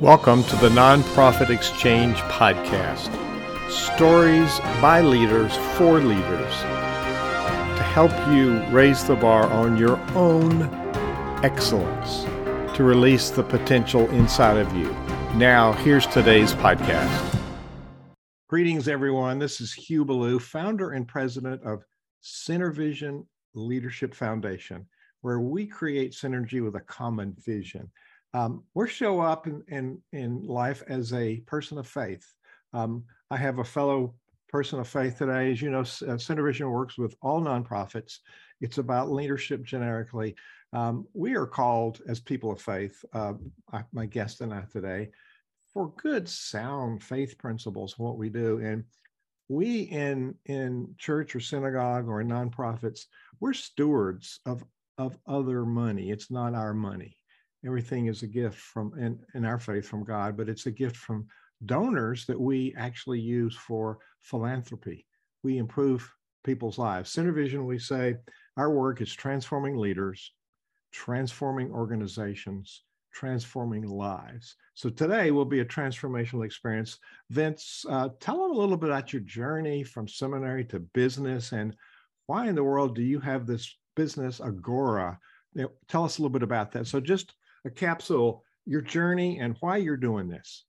Welcome to the Nonprofit Exchange Podcast. Stories by leaders for leaders to help you raise the bar on your own excellence, to release the potential inside of you. Now, here's today's podcast. Greetings, everyone. This is Hugh Ballou, founder and president of Synervision Leadership Foundation, where we create synergy with a common vision um, we show up in, in, in life as a person of faith. Um, I have a fellow person of faith today. As you know, uh, SynerVision works with all nonprofits. It's about leadership generically. Um, we are called as people of faith, uh, my guest and I today, for good, sound faith principles, what we do. And we in in church or synagogue or nonprofits, we're stewards of of other money. It's not our money everything is a gift from in, in our faith from God, but it's a gift from donors that we actually use for philanthropy. We improve people's lives. SynerVision, we say our work is transforming leaders, transforming organizations, transforming lives. So today will be a transformational experience. Vince, uh, tell them a little bit about your journey from seminary to business and why in the world do you have this business Agora? Tell us a little bit about that. So just a capsule your journey and why you're doing this.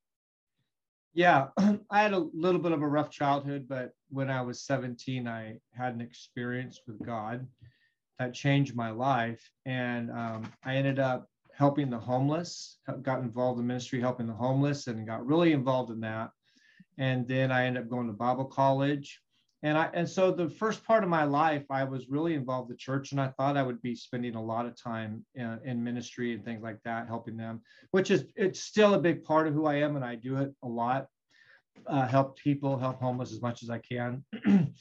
Yeah, I had a little bit of a rough childhood, but when I was 17, I had an experience with God that changed my life. And um, I ended up helping the homeless, got involved in ministry helping the homeless, and got really involved in that. And then I ended up going to Bible college and I and so the first part of my life, I was really involved in the church, and I thought I would be spending a lot of time in, in, ministry and things like that, helping them, which is it's still a big part of who I am, and I do it a lot. Uh, help people, help homeless as much as I can.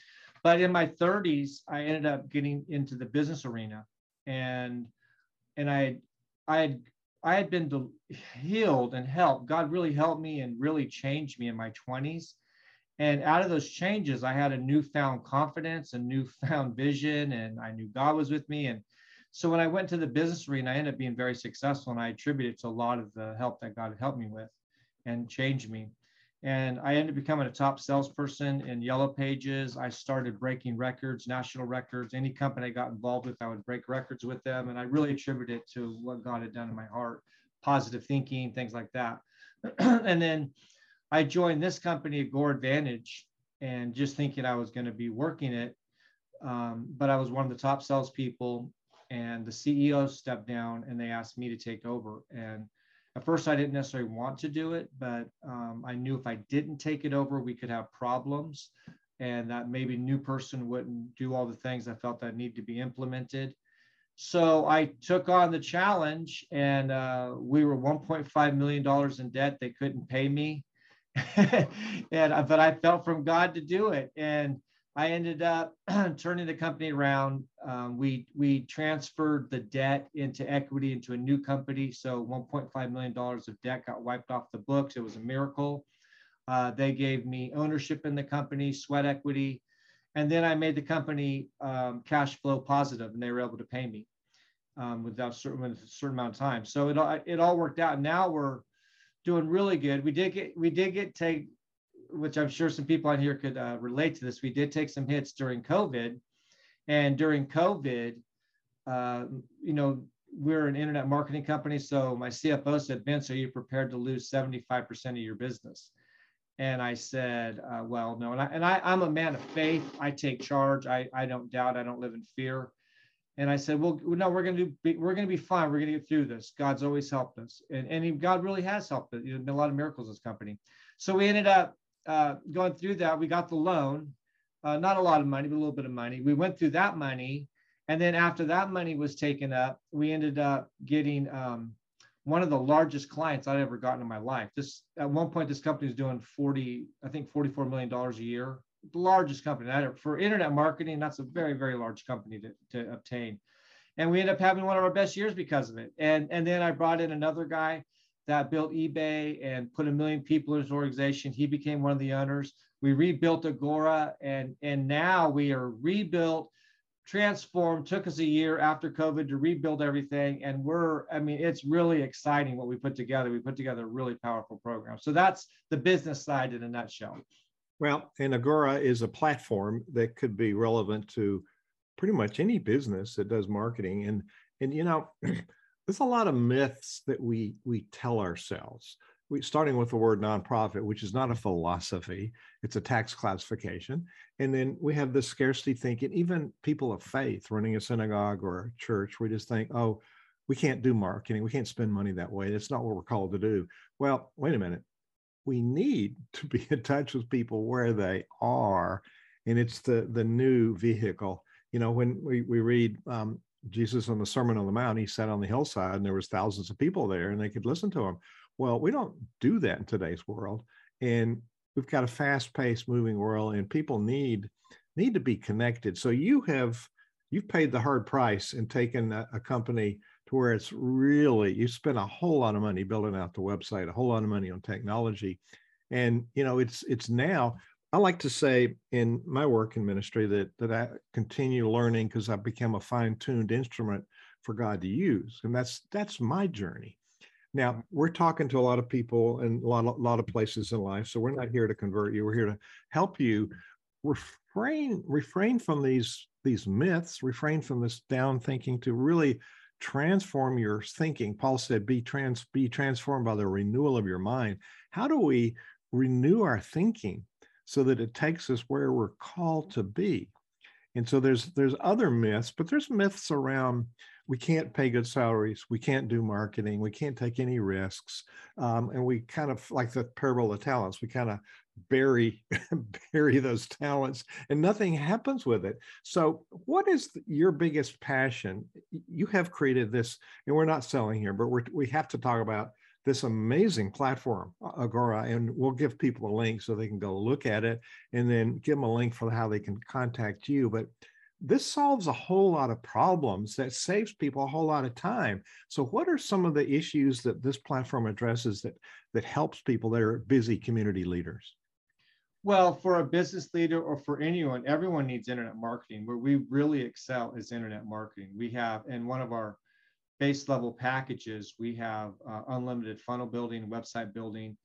but in my 30s, I ended up getting into the business arena, and and I I had I had been healed and helped. God really helped me and really changed me in my 20s and out of those changes, I had a newfound confidence, a newfound vision, and I knew God was with me. And so when I went to the business arena, I ended up being very successful. And I attribute it to a lot of the help that God had helped me with and changed me. And I ended up becoming a top salesperson in Yellow Pages. I started breaking records, national records. Any company I got involved with, I would break records with them. And I really attribute it to what God had done in my heart, positive thinking, things like that. and then I joined this company, Agora Advantage, and just thinking I was going to be working it. Um, but I was one of the top salespeople, and the CEO stepped down and they asked me to take over. And at first, I didn't necessarily want to do it, but um, I knew if I didn't take it over, we could have problems, and that maybe new person wouldn't do all the things I felt that need to be implemented. So I took on the challenge, and uh, we were 1.5 million dollars in debt. They couldn't pay me. and uh, but I felt from God to do it, and I ended up turning the company around. Um, we we transferred the debt into equity into a new company, so 1.5 million dollars of debt got wiped off the books. It was a miracle. Uh, they gave me ownership in the company, sweat equity, and then I made the company um, cash flow positive, and they were able to pay me um, without certain, with a certain amount of time. So it all it all worked out. Now we're doing really good. We did get we did get take, which I'm sure some people on here could uh, relate to this. We did take some hits during COVID, and during COVID, uh, you know, we're an internet marketing company. So my CFO said, Vince, are you prepared to lose 75% of your business? And I said, uh, well, no. And, I, and I, I'm a man of faith. I take charge. I, I don't doubt. I don't live in fear. And I said, well, no, we're going to be, we're going to be fine. We're going to get through this. God's always helped us. And, and God really has helped us. There's been a lot of miracles in this company. So we ended up uh, going through that. We got the loan, uh, not a lot of money, but a little bit of money. We went through that money. And then after that money was taken up, we ended up getting um, one of the largest clients I'd ever gotten in my life. This at one point, this company was doing 40, I think $44 million a year the largest company for internet marketing. That's a very, very large company to, to obtain. And we ended up having one of our best years because of it. And, and then I brought in another guy that built eBay and put a million people in his organization. He became one of the owners. We rebuilt Agora and, and now we are rebuilt, transformed. Took us a year after COVID to rebuild everything, and we're I mean it's really exciting what we put together. We put together a really powerful program. So that's the business side in a nutshell. Well, and Agora is a platform that could be relevant to pretty much any business that does marketing. And and you know, there's a lot of myths that we we tell ourselves. We, starting with the word nonprofit, which is not a philosophy, it's a tax classification. And then we have this scarcity thinking, even people of faith running a synagogue or a church, we just think, oh, we can't do marketing. We can't spend money that way. That's not what we're called to do. Well, wait a minute we need to be in touch with people where they are and it's the the new vehicle. You know when we, we read um, jesus on the sermon on the mount he sat on the hillside and there was thousands of people there and they could listen to him. Well we don't do that in today's world and we've got a fast-paced moving world and people need need to be connected. So you have you've paid the hard price and taken a, a company to where it's really you spend a whole lot of money building out the website, a whole lot of money on technology, and you know it's it's now. I like to say in my work in ministry that that I continue learning because I've become a fine-tuned instrument for God to use, and that's that's my journey. Now we're talking to a lot of people in a lot, a lot of places in life, so we're not here to convert you. We're here to help you refrain refrain from these these myths, refrain from this down thinking to really transform your thinking. Paul said, be trans be transformed by the renewal of your mind. How do we renew our thinking so that it takes us where we're called to be? And so there's there's other myths, but there's myths around we can't pay good salaries, we can't do marketing, we can't take any risks, um, and we kind of like the parable of talents. We kind of bury bury those talents and nothing happens with it. So what is your biggest passion? You have created this and we're not selling here but we're, we have to talk about this amazing platform agora and we'll give people a link so they can go look at it and then give them a link for how they can contact you but this solves a whole lot of problems that saves people a whole lot of time. So what are some of the issues that this platform addresses that that helps people that are busy community leaders well, for a business leader or for anyone, everyone needs internet marketing. Where we really excel is internet marketing. We have in one of our base level packages, we have uh, unlimited funnel building, website building,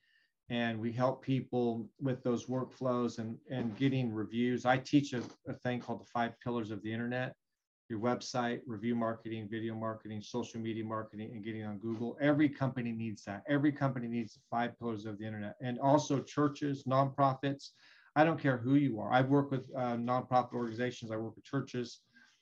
and we help people with those workflows and, and getting reviews. I teach a, a thing called the five pillars of the internet your website, review marketing, video marketing, social media marketing, and getting on Google. Every company needs that. Every company needs the five pillars of the internet. And also churches, nonprofits. I don't care who you are. I've worked with uh, nonprofit organizations. I work with churches.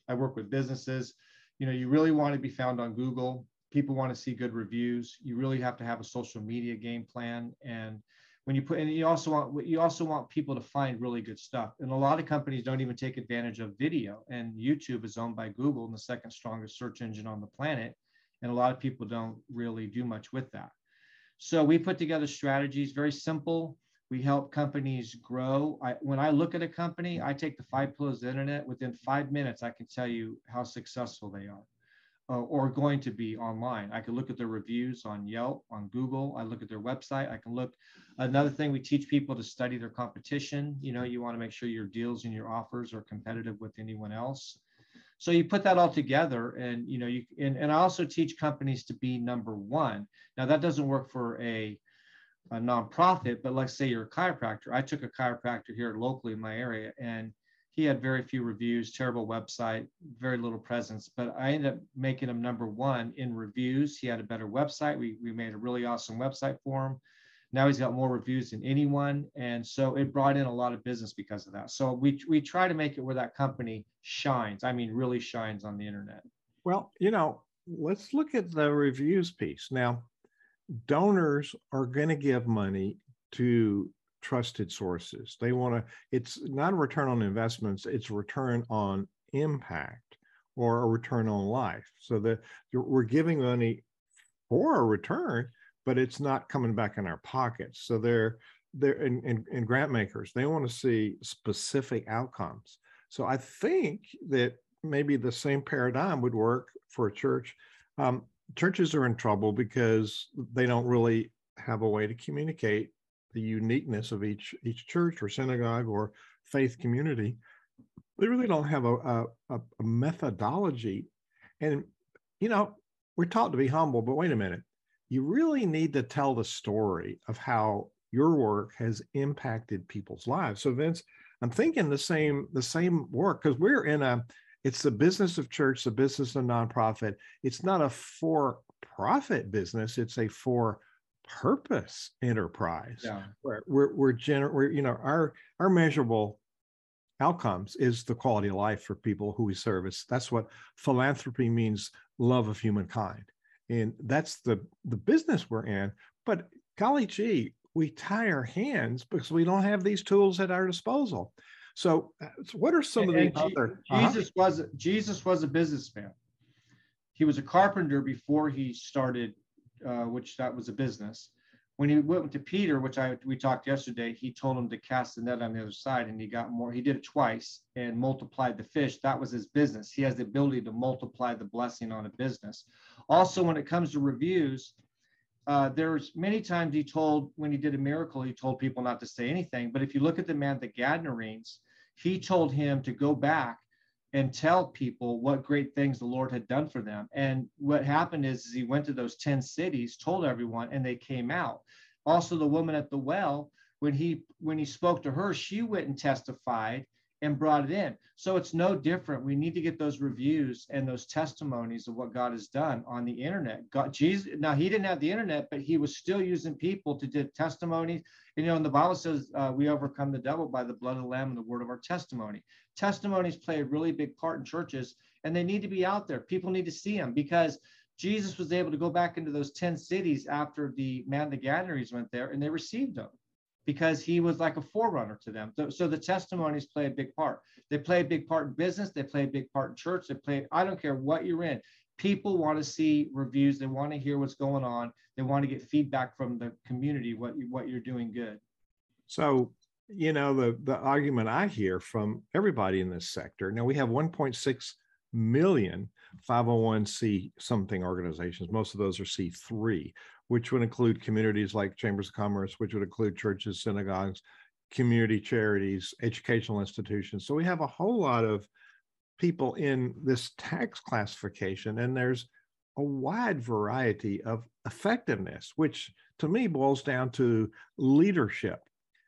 I work with businesses. You know, you really want to be found on Google. People want to see good reviews. You really have to have a social media game plan and when you put and you also want you also want people to find really good stuff. And a lot of companies don't even take advantage of video and youtube is owned by google and the second strongest search engine on the planet and a lot of people don't really do much with that. So we put together strategies very simple. We help companies grow. I, when i look at a company i take the five pillars of the internet within five minutes i can tell you how successful they are uh, or going to be online. I can look at their reviews on Yelp, on Google. I look at their website. I can look. Another thing, we teach people to study their competition. You know, you want to make sure your deals and your offers are competitive with anyone else. So you put that all together, and you know, you and, and I also teach companies to be number one. Now that doesn't work for a a nonprofit, but let's say you're a chiropractor. I took a chiropractor here locally in my area, and he had very few reviews, terrible website, very little presence. But I ended up making him number one in reviews. He had a better website. We, we made a really awesome website for him. Now he's got more reviews than anyone. And so it brought in a lot of business because of that. So we, we try to make it where that company shines. I mean, really shines on the internet. Well, you know, let's look at the reviews piece. Now, donors are going to give money to trusted sources. They want to, it's not a return on investments, it's a return on impact or a return on life. So that we're giving money for a return, but it's not coming back in our pockets. So they're, they're in, in, in grant makers, they want to see specific outcomes. So I think that maybe the same paradigm would work for a church. Um, churches are in trouble because they don't really have a way to communicate the uniqueness of each each church or synagogue or faith community they really don't have a, a, a methodology. And, you know, we're taught to be humble, but wait a minute. You really need to tell the story of how your work has impacted people's lives. So Vince, I'm thinking the same the same work because we're in a it's the business of church, the business of nonprofit. It's not a for profit business, it's a for purpose enterprise. Yeah. We're we're, we're, gener- we're you know our our measurable outcomes is the quality of life for people who we service. That's what philanthropy means, love of humankind. And that's the the business we're in. But golly gee, we tie our hands because we don't have these tools at our disposal. So, uh, so what are some and, of the other uh-huh. Jesus uh-huh. was Jesus was a businessman. He was a carpenter before he started, uh, which that was a business when he went to Peter, which I we talked yesterday, he told him to cast the net on the other side, and he got more. He did it twice and multiplied the fish. That was his business. He has the ability to multiply the blessing on a business. Also, when it comes to reviews, uh, there's many times he told when he did a miracle, he told people not to say anything. But if you look at the man, the Gadarenes, he told him to go back and tell people what great things the Lord had done for them. And what happened is, is he went to those 10 cities, told everyone, and they came out. Also, the woman at the well, when he when he spoke to her, she went and testified and brought it in. So it's no different. We need to get those reviews and those testimonies of what God has done on the internet. God, Jesus, now he didn't have the internet, but he was still using people to do testimonies. You know, and the Bible says uh, we overcome the devil by the blood of the Lamb and the word of our testimony. Testimonies play a really big part in churches, and they need to be out there. People need to see them because Jesus was able to go back into those 10 cities after the man the Gadarenes went there, and they received him because he was like a forerunner to them. So, so, the testimonies play a big part. They play a big part in business. They play a big part in church. They play, I don't care what you're in. People want to see reviews. They want to hear what's going on. They want to get feedback from the community, what, you, what you're doing good. So, you know, the, the argument I hear from everybody in this sector, now we have 1.6 million 501c something organizations. Most of those are C3 which would include communities like chambers of commerce, which would include churches, synagogues, community charities, educational institutions. So we have a whole lot of people in this tax classification, and there's a wide variety of effectiveness, which to me boils down to leadership.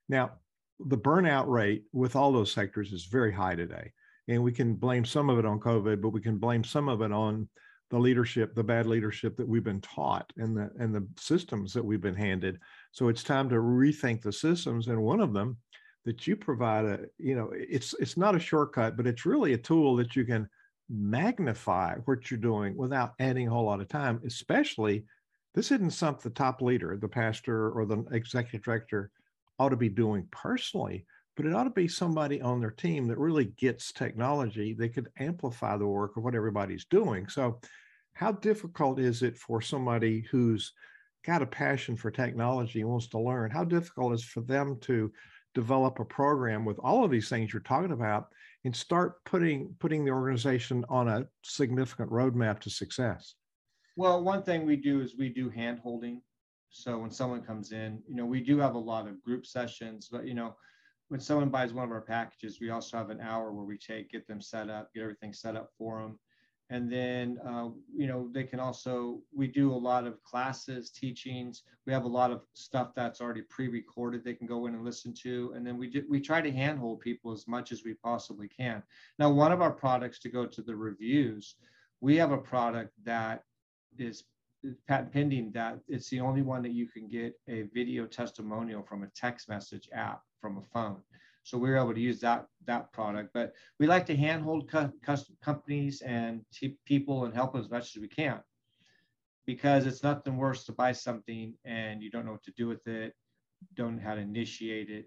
Now, the burnout rate with all those sectors is very high today. And we can blame some of it on COVID, but we can blame some of it on the leadership, the bad leadership that we've been taught and the and the systems that we've been handed. So it's time to rethink the systems. And one of them that you provide a, you know, it's it's not a shortcut, but it's really a tool that you can magnify what you're doing without adding a whole lot of time, especially this isn't something the top leader, the pastor or the executive director ought to be doing personally, but it ought to be somebody on their team that really gets technology that could amplify the work of what everybody's doing. So, how difficult is it for somebody who's got a passion for technology and wants to learn? How difficult is for them to develop a program with all of these things you're talking about and start putting putting the organization on a significant roadmap to success? Well, one thing we do is we do hand holding. So when someone comes in, you know, we do have a lot of group sessions, but you know, when someone buys one of our packages, we also have an hour where we take, get them set up, get everything set up for them. And then, uh, you know, they can also, we do a lot of classes, teachings. We have a lot of stuff that's already pre-recorded they can go in and listen to. And then we do, we try to handhold people as much as we possibly can. Now, one of our products to go to the reviews, we have a product that is patent pending that it's the only one that you can get a video testimonial from a text message app from a phone. So we are able to use that that product. But we like to handhold co- companies and t- people and help them as much as we can, because it's nothing worse to buy something and you don't know what to do with it, don't know how to initiate it.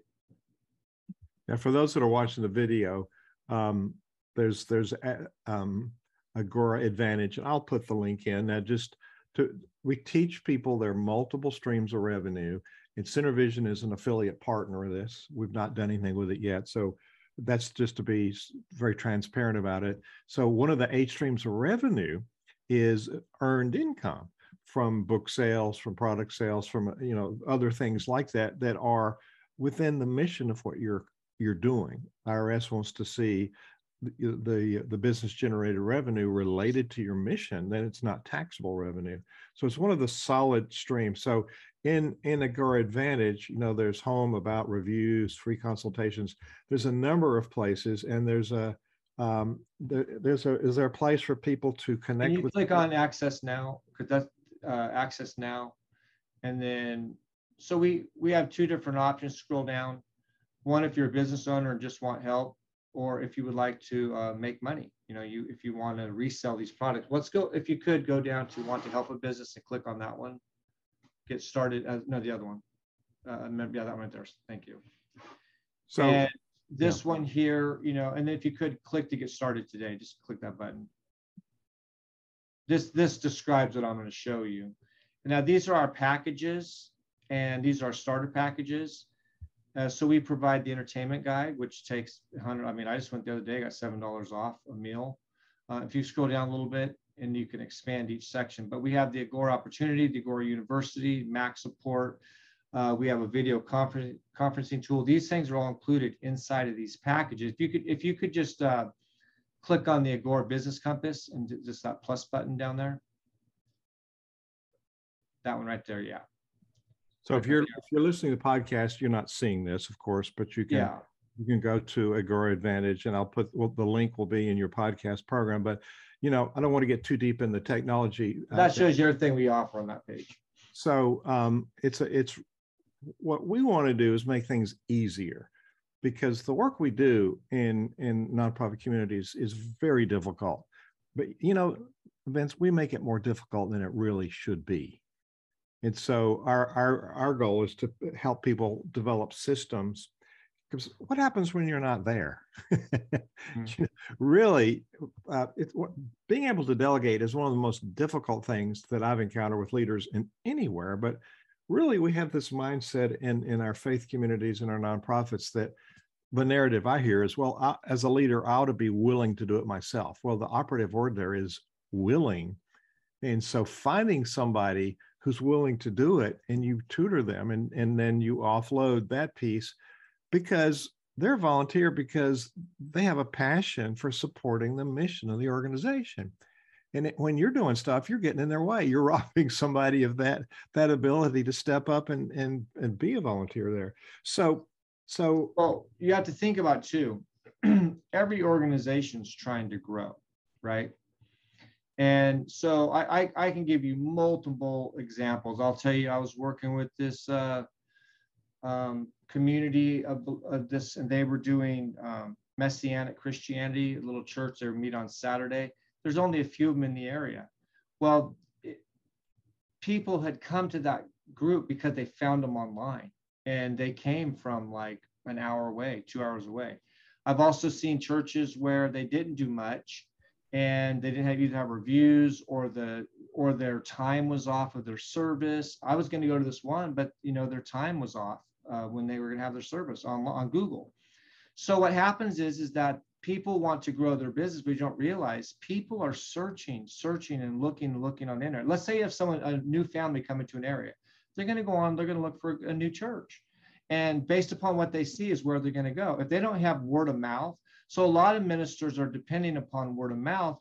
Now, for those that are watching the video, um, there's there's a, um, Agora Advantage, and I'll put the link in. Now, just to we teach people there are multiple streams of revenue and SynerVision is an affiliate partner of this. We've not done anything with it yet. So that's just to be very transparent about it. So one of the eight streams of revenue is earned income from book sales, from product sales, from you know other things like that that are within the mission of what you're you're doing. IRS wants to see the, the the business generated revenue related to your mission, then it's not taxable revenue. So it's one of the solid streams. So in in Agora Advantage, you know, there's home about reviews, free consultations. There's a number of places, and there's a um, there, there's a is there a place for people to connect Can you with? click on access now? Because that's uh, access now, and then so we we have two different options. Scroll down. One, if you're a business owner and just want help, or if you would like to uh, make money. You know, you if you want to resell these products. Let's go. If you could go down to want to help a business and click on that one. Get started. Uh, no, the other one. Uh, yeah, that one right there. Thank you. So and this one here, you know, and if you could click to get started today, just click that button. This this describes what I'm going to show you. Now these are our packages, and these are our starter packages. Uh, so we provide the entertainment guide, which takes 100. I mean, I just went the other day, got seven dollars off a meal. Uh, if you scroll down a little bit, and you can expand each section. But we have the Agora Opportunity, the Agora University, Mac support. Uh, we have a video confer conferencing tool. These things are all included inside of these packages. If you could, if you could just uh, click on the Agora Business Compass and just that plus button down there. That one right there, yeah. So if you're if you're listening to the podcast, you're not seeing this, of course, but you can yeah. you can go to Agora Advantage, and I'll put well, the link will be in your podcast program. But you know, I don't want to get too deep in the technology. Uh, that shows you everything we offer on that page. So um, it's a, it's what we want to do is make things easier because the work we do in in nonprofit communities is very difficult. But you know, Vince, we make it more difficult than it really should be. And so our our our goal is to help people develop systems because what happens when you're not there? mm-hmm. really, uh, it's what, being able to delegate is one of the most difficult things that I've encountered with leaders in anywhere. But really, we have this mindset in in our faith communities and our nonprofits that the narrative I hear is, well, I, as a leader, I ought to be willing to do it myself. Well, the operative word there is willing, and so finding somebody who's willing to do it and you tutor them and, and then you offload that piece because they're volunteer because they have a passion for supporting the mission of the organization. And it, when you're doing stuff you're getting in their way. You're robbing somebody of that that ability to step up and and and be a volunteer there. So so well you have to think about too every organization's trying to grow right? And so I, I, I can give you multiple examples. I'll tell you i was working with this uh, um, community of, of, this, and they were doing um, Messianic Christianity, a little church. They would meet on Saturday. There's only a few of them in the area. Well, it, people had come to that group because they found them online, and they came from like an hour away, two hours away. I've also seen churches where they didn't do much, and they didn't have either have reviews or the or their time was off of their service. I was going to go to this one, but you know their time was off uh, when they were going to have their service on, on Google. So what happens is, is that people want to grow their business, but you don't realize people are searching, searching and looking, looking on the internet. Let's say you have someone, a new family come into an area, they're going to go on, they're going to look for a new church. And based upon what they see is where they're going to go. If they don't have word of mouth, so a lot of ministers are depending upon word of mouth,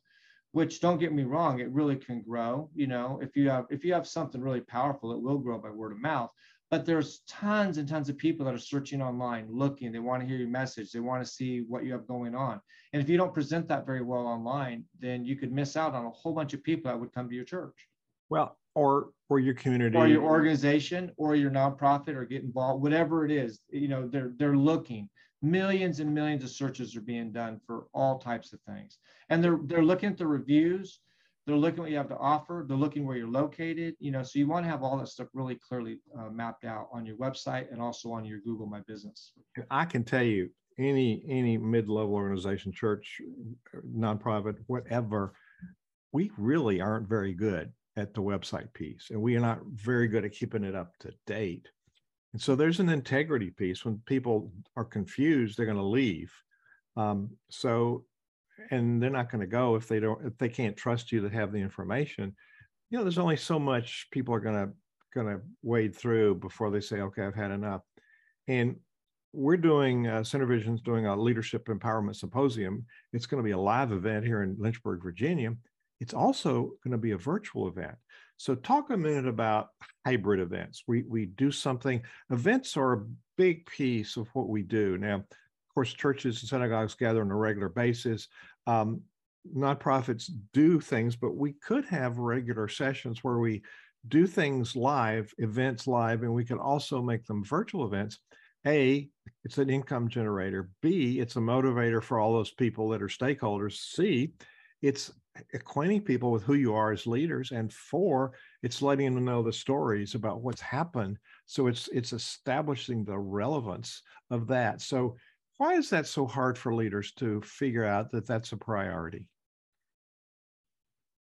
which don't get me wrong, it really can grow. You know, if you have if you have something really powerful, it will grow by word of mouth but there's tons and tons of people that are searching online looking. They want to hear your message. They want to see what you have going on. And if you don't present that very well online then you could miss out on a whole bunch of people that would come to your church. Well or or your community. Or your organization or your nonprofit or get involved whatever it is you know they're they're looking. Millions and millions of searches are being done for all types of things. And they're they're looking at the reviews they're looking what you have to offer. They're looking where you're located. You know, so you want to have all that stuff really clearly uh, mapped out on your website and also on your Google My Business. I can tell you, any any mid-level organization, church, nonprofit, whatever, we really aren't very good at the website piece, and we are not very good at keeping it up to date. And so there's an integrity piece. When people are confused, they're going to leave. Um, so and they're not going to go if they don't if they can't trust you to have the information you know there's only so much people are going to going to wade through before they say okay i've had enough and we're doing uh, SynerVision's doing a leadership empowerment symposium. It's going to be a live event here in Lynchburg, Virginia. It's also going to be a virtual event. So talk a minute about hybrid events. We we do something. Events are a big piece of what we do. Now, course, churches and synagogues gather on a regular basis. Um, nonprofits do things, but we could have regular sessions where we do things live, events live, and we can also make them virtual events. A, it's an income generator. B, it's a motivator for all those people that are stakeholders. C, it's acquainting people with who you are as leaders. And four, it's letting them know the stories about what's happened. So it's it's establishing the relevance of that. So why is that so hard for leaders to figure out that that's a priority?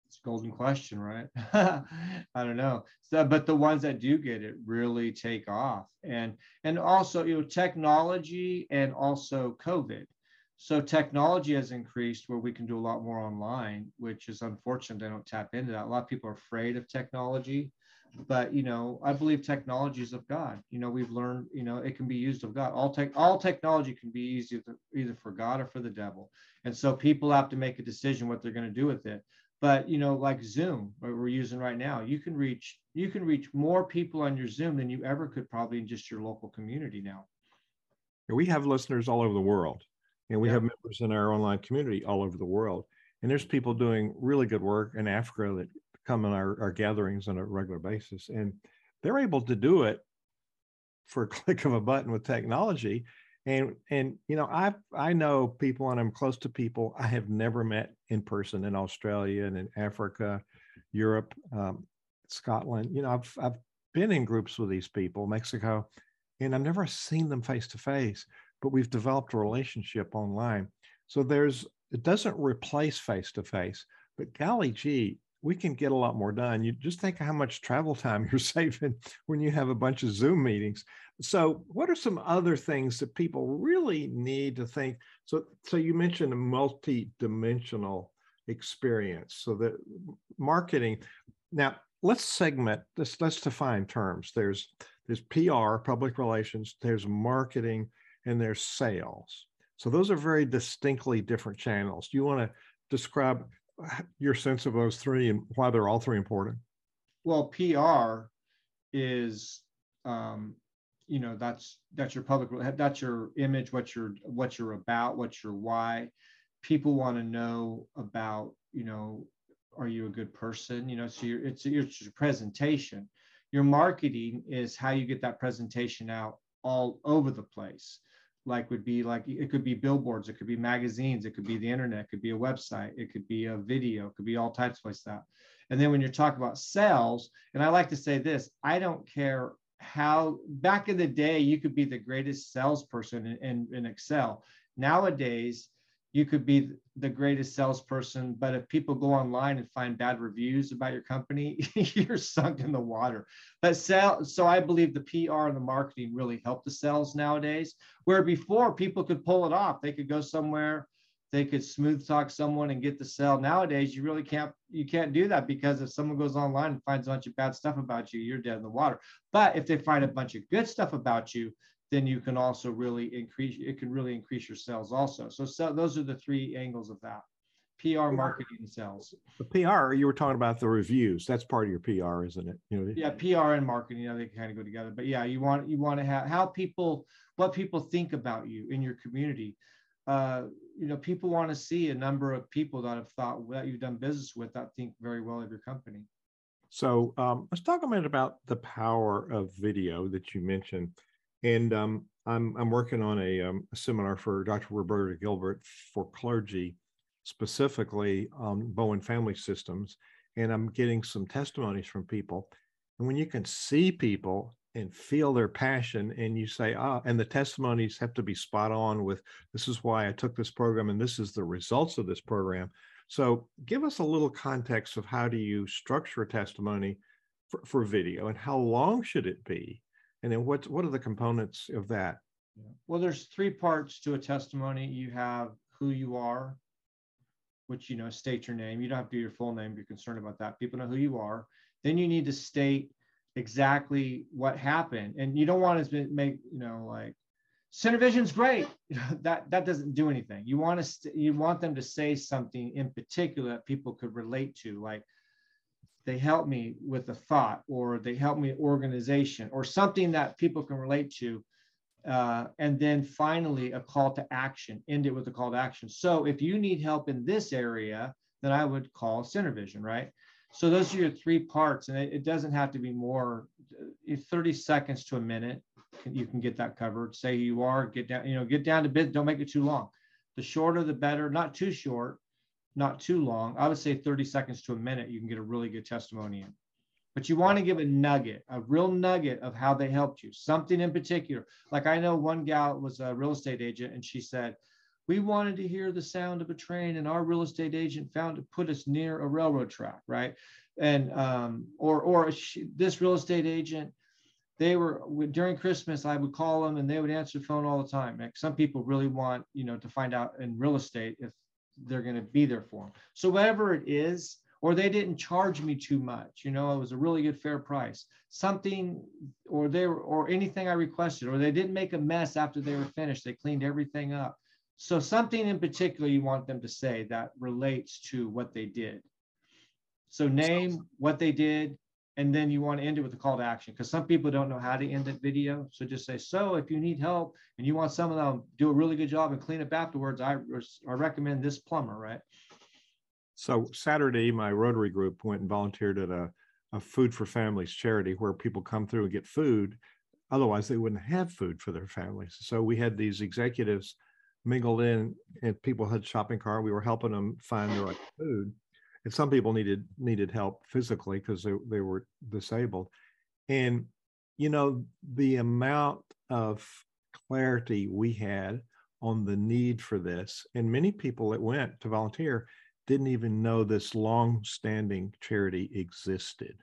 it's a golden question, right? I don't know. So, but the ones that do get it really take off, and and also you know technology and also COVID. So technology has increased where we can do a lot more online, which is unfortunate. They don't tap into that. A lot of people are afraid of technology, but you know I believe technology is of God. You know we've learned you know it can be used of God. All tech all technology can be used either, either for God or for the devil, and so people have to make a decision what they're going to do with it but you know like zoom what we're using right now you can reach you can reach more people on your zoom than you ever could probably in just your local community now we have listeners all over the world and we yeah. have members in our online community all over the world and there's people doing really good work in africa that come in our, our gatherings on a regular basis and they're able to do it for a click of a button with technology. And and you know i i know people and i'm close to people i have never met in person in australia and in africa europe um, scotland. You know i've i've been in groups with these people mexico and i've never seen them face to face but we've developed a relationship online. So there's it doesn't replace face to face but golly gee we can get a lot more done. You just think how much travel time you're saving when you have a bunch of Zoom meetings. So, what are some other things that people really need to think? So, so you mentioned a multi-dimensional experience. So that marketing. Now, let's segment this. Let's define terms. There's there's PR, public relations. There's marketing, and there's sales. So those are very distinctly different channels. Do you want to describe your sense of those three and why they're all three important? Well, PR is, um, you know, that's that's your public, that's your image, what you're what you're about, what you're why. People want to know about, you know, are you a good person? You know, so you're, it's, it's your presentation. Your marketing is how you get that presentation out all over the place like would be like it could be billboards, it could be magazines, it could be the internet, it could be a website, it could be a video, it could be all types of that. And then when you're talking about sales, and I like to say this, I don't care how back in the day you could be the greatest salesperson in, in, in Excel. Nowadays, you could be the greatest salesperson, but if people go online and find bad reviews about your company, you're sunk in the water. But sell, so I believe the PR and the marketing really help the sales nowadays. Where before people could pull it off, they could go somewhere, they could smooth talk someone and get the sell. Nowadays, you really can't you can't do that because if someone goes online and finds a bunch of bad stuff about you, you're dead in the water. But if they find a bunch of good stuff about you, then you can also really increase, it can really increase your sales also. So, so those are the three angles of that. PR, marketing, and sales. The PR, you were talking about the reviews. That's part of your PR, isn't it? You know, yeah, PR and marketing, you know, they kind of go together. But yeah, you want you want to have how people, what people think about you in your community. Uh, you know, people want to see a number of people that have thought that you've done business with that think very well of your company. So um, let's talk a minute about the power of video that you mentioned. And um, I'm, I'm working on a, um, a, seminar for Dr. Roberta Gilbert for clergy, specifically on Bowen family systems. And I'm getting some testimonies from people. And when you can see people and feel their passion, and you say, ah, and the testimonies have to be spot on with this is why I took this program and this is the results of this program. So give us a little context of how do you structure a testimony for, for video and how long should it be? And then what what are the components of that? Well, there's three parts to a testimony. You have who you are, which you know, state your name. You don't have to do your full name. You're concerned about that. People know who you are. Then you need to state exactly what happened, and you don't want to make you know like SynerVision's great. that that doesn't do anything. You want to st- you want them to say something in particular that people could relate to, like they help me with a thought, or they help me organization, or something that people can relate to. Uh, and then finally, a call to action. End it with a call to action. So if you need help in this area, then I would call SynerVision, right? So those are your three parts, and it, it doesn't have to be more. Uh, 30 seconds to a minute you can get that covered. Say you are, get down, you know, get down to bit, don't make it too long. The shorter the better, not too short, not too long. I would say 30 seconds to a minute, you can get a really good testimony in. But you want to give a nugget, a real nugget of how they helped you, something in particular. Like I know one gal was a real estate agent and she said, we wanted to hear the sound of a train and our real estate agent found to put us near a railroad track, right? And, um, or, or she, this real estate agent they were during Christmas, I would call them and they would answer the phone all the time. Like some people really want, you know, to find out in real estate if they're going to be there for them. So whatever it is, or they didn't charge me too much, you know, it was a really good fair price. Something, or they were, or anything I requested, or they didn't make a mess after they were finished. They cleaned everything up. So something in particular you want them to say that relates to what they did. So name what they did, and then you want to end it with a call to action because some people don't know how to end a video. So just say, so if you need help and you want someone to do a really good job and clean up afterwards, I, I recommend this plumber, right? So Saturday, my Rotary group went and volunteered at a, a Food for Families charity where people come through and get food. Otherwise, they wouldn't have food for their families. So we had these executives mingled in and people had shopping cart. We were helping them find the right food and some people needed needed help physically because they, they were disabled. And you know the amount of clarity we had on the need for this and many people that went to volunteer didn't even know this long-standing charity existed.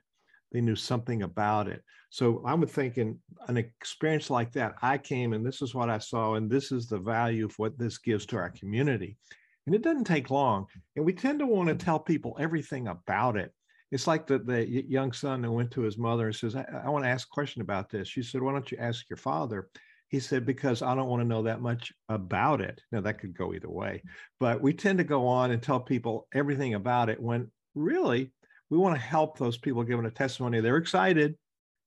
They knew something about it. So i'm thinking an experience like that i came and this is what i saw and this is the value of what this gives to our community and it doesn't take long. And we tend to want to hmm. tell people everything about it. It's like the, the young son that went to his mother and says, I, I want to ask a question about this. She said, Why don't you ask your father? He said, Because I don't want to know that much about it. Now, that could go either way. But we tend to go on and tell people everything about it when really we want to help those people giving a testimony. They're excited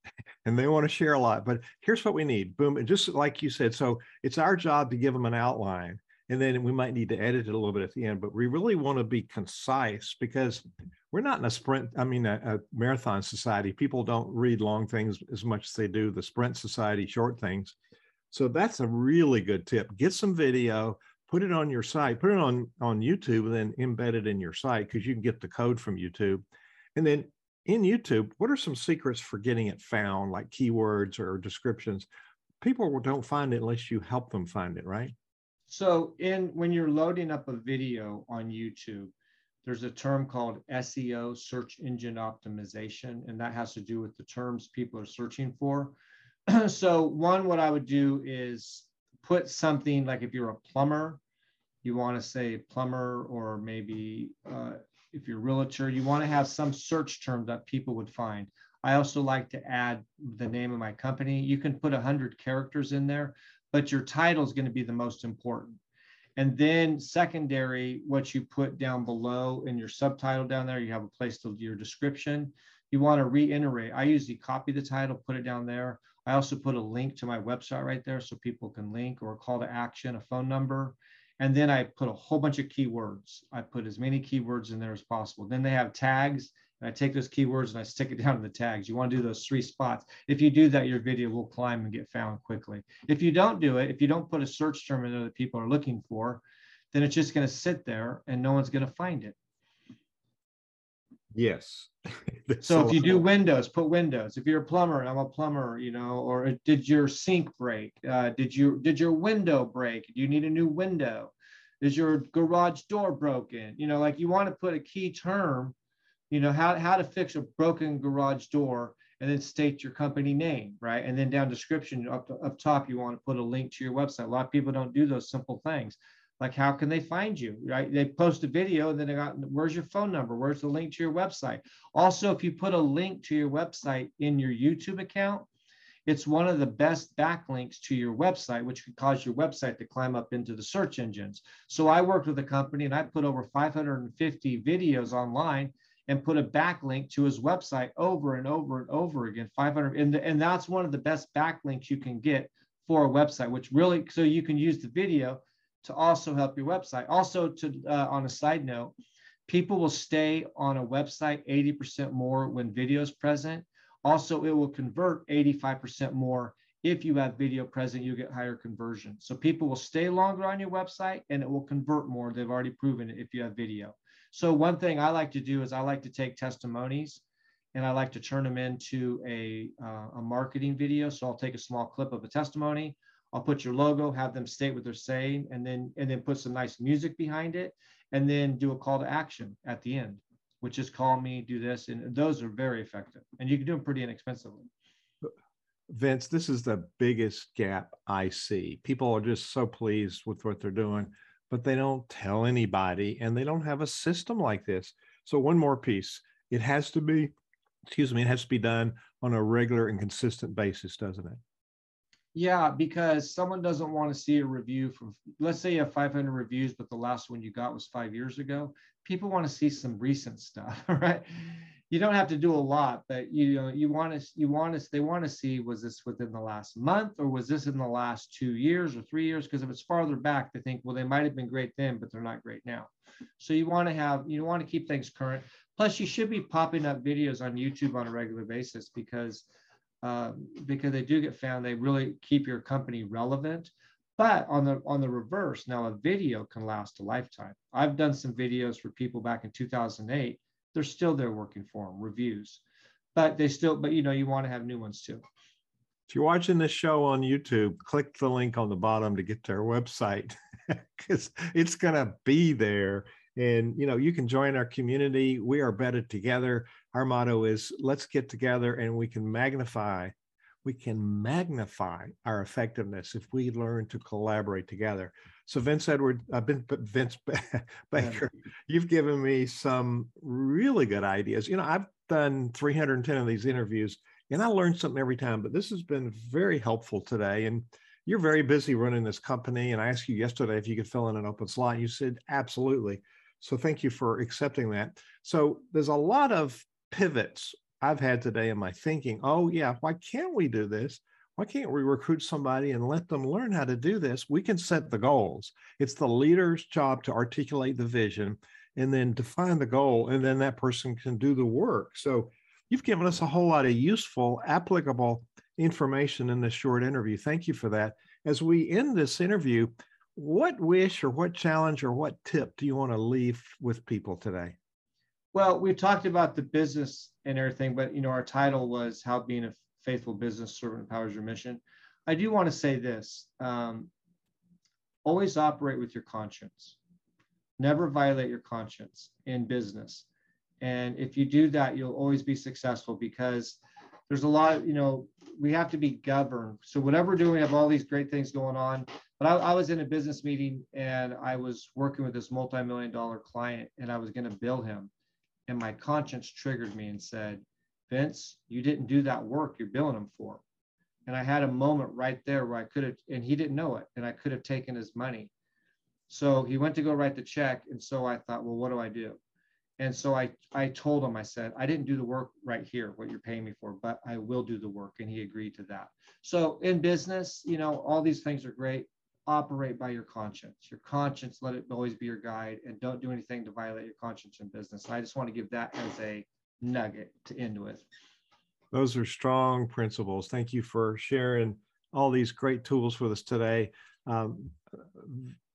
and they want to share a lot. But here's what we need boom. And just like you said, so it's our job to give them an outline and then we might need to edit it a little bit at the end but we really want to be concise because we're not in a sprint i mean a, a, marathon society. People don't read long things as much as they do the sprint society short things. So that's a really good tip. Get some video put it on your site put it on on youtube and then embed it in your site because you can get the code from youtube. And then in youtube what are some secrets for getting it found like keywords or descriptions? People don't find it unless you help them find it right so in when you're loading up a video on YouTube, there's a term called SEO, search engine optimization, and that has to do with the terms people are searching for. so one, what I would do is put something like if you're a plumber, you want to say plumber, or maybe uh, if you're a realtor, you want to have some search term that people would find. I also like to add the name of my company. You can put 100 characters in there, but your title is going to be the most important. And then secondary, what you put down below in your subtitle down there, you have a place to your description. You want to reiterate. I usually copy the title, put it down there. I also put a link to my website right there so people can link or a call to action, a phone number. And then I put a whole bunch of keywords. I put as many keywords in there as possible. Then they have tags and I take those keywords and I stick it down in the tags. You want to do those three spots. If you do that, your video will climb and get found quickly. If you don't do it, if you don't put a search term in there that people are looking for, then it's just going to sit there and no one's going to find it. Yes. so if you do windows, put windows. If you're a plumber, I'm a plumber, you know, or did your sink break? Uh, did you did your window break? Do you need a new window? Is your garage door broken? You know, like you want to put a key term you know how, how to fix a broken garage door and then state your company name right? And then down description up, up top you want to put a link to your website. A lot of people don't do those simple things. Like how can they find you right? They post a video and then they got where's your phone number? Where's the link to your website? Also if you put a link to your website in your youtube account it's one of the best backlinks to your website, which could cause your website to climb up into the search engines. So I worked with a company and I put over 550 videos online and put a backlink to his website over and over and over again 500 and, and that's one of the best backlinks you can get for a website which really so you can use the video to also help your website. Also to uh, on a side note people will stay on a website 80% more when video is present. Also it will convert 85% more if you have video present you get higher conversion so people will stay longer on your website and it will convert more they've already proven it if you have video so one thing I like to do is I like to take testimonies and I like to turn them into a, uh, a marketing video. So I'll take a small clip of a testimony. I'll put your logo, have them state what they're saying, and then and then put some nice music behind it, and then do a call to action at the end, which is call me, do this, and those are very effective, and you can do them pretty inexpensively. Vince, this is the biggest gap I see. People are just so pleased with what they're doing but they don't tell anybody and they don't have a system like this. So, one more piece it has to be, excuse me, it has to be done on a regular and consistent basis, doesn't it? Yeah, because someone doesn't want to see a review from, let's say you have 500 reviews, but the last one you got was five years ago. People want to see some recent stuff, right? You don't have to do a lot, but you know, you want to, you want to, they want to see was this within the last month or was this in the last two years or three years? Because if it's farther back, they think, well, they might have been great then, but they're not great now. So you want to have, you want to keep things current. Plus, you should be popping up videos on YouTube on a regular basis because uh, because they do get found. They really keep your company relevant. But on the on the reverse, now a video can last a lifetime. I've done some videos for people back in 2008 they're still there working for them, reviews. But they still, but you know, you want to have new ones too. If you're watching this show on YouTube, click the link on the bottom to get to our website because it's going to be there. And you know, you can join our community. We are better together. Our motto is let's get together and we can magnify we can magnify our effectiveness if we learn to collaborate together. So, Vince Edward, I've been Vince Baker, you've given me some really good ideas. You know, I've done 310 of these interviews and I learned something every time, but this has been very helpful today. And you're very busy running this company. And I asked you yesterday if you could fill in an open slot. You said absolutely. So, thank you for accepting that. So, there's a lot of pivots I've had today in my thinking, oh, yeah, why can't we do this? Why can't we recruit somebody and let them learn how to do this? We can set the goals. It's the leader's job to articulate the vision and then define the goal, and then that person can do the work. So you've given us a whole lot of useful, applicable information in this short interview. Thank you for that. As we end this interview, what wish or what challenge or what tip do you want to leave with people today? Well, we talked about the business and everything, but you know, our title was how being a faithful business servant empowers your mission. I do want to say this: um, always operate with your conscience. Never violate your conscience in business. And if you do that, you'll always be successful because there's a lot of, you know, we have to be governed. So whatever we're doing, we have all these great things going on. But I, I was in a business meeting and I was working with this multi-million dollar client and I was going to bill him and my conscience triggered me and said, Vince, you didn't do that work you're billing him for. And I had a moment right there where I could have, and he didn't know it, and I could have taken his money. So he went to go write the check. And so I thought, well, what do I do? And so I, I told him, I said, I didn't do the work right here, what you're paying me for, but I will do the work. And he agreed to that. So in business, you know, all these things are great operate by your conscience. Your conscience, let it always be your guide, and don't do anything to violate your conscience in business. I just want to give that as a nugget to end with. Those are strong principles. Thank you for sharing all these great tools with us today. Um,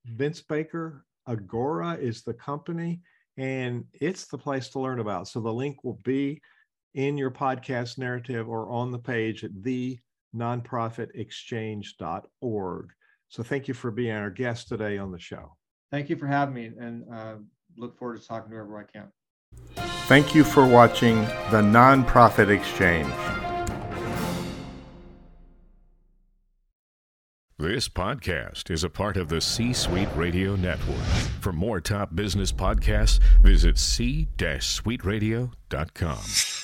Vince Baker, Agora is the company, and it's the place to learn about. So the link will be in your podcast narrative or on the page at the nonprofitexchange.org. So thank you for being our guest today on the show. Thank you for having me and uh, look forward to talking to whoever I can. Thank you for watching the Nonprofit Exchange. This podcast is a part of the C Suite Radio Network. For more top business podcasts, visit c-suiteradio.com.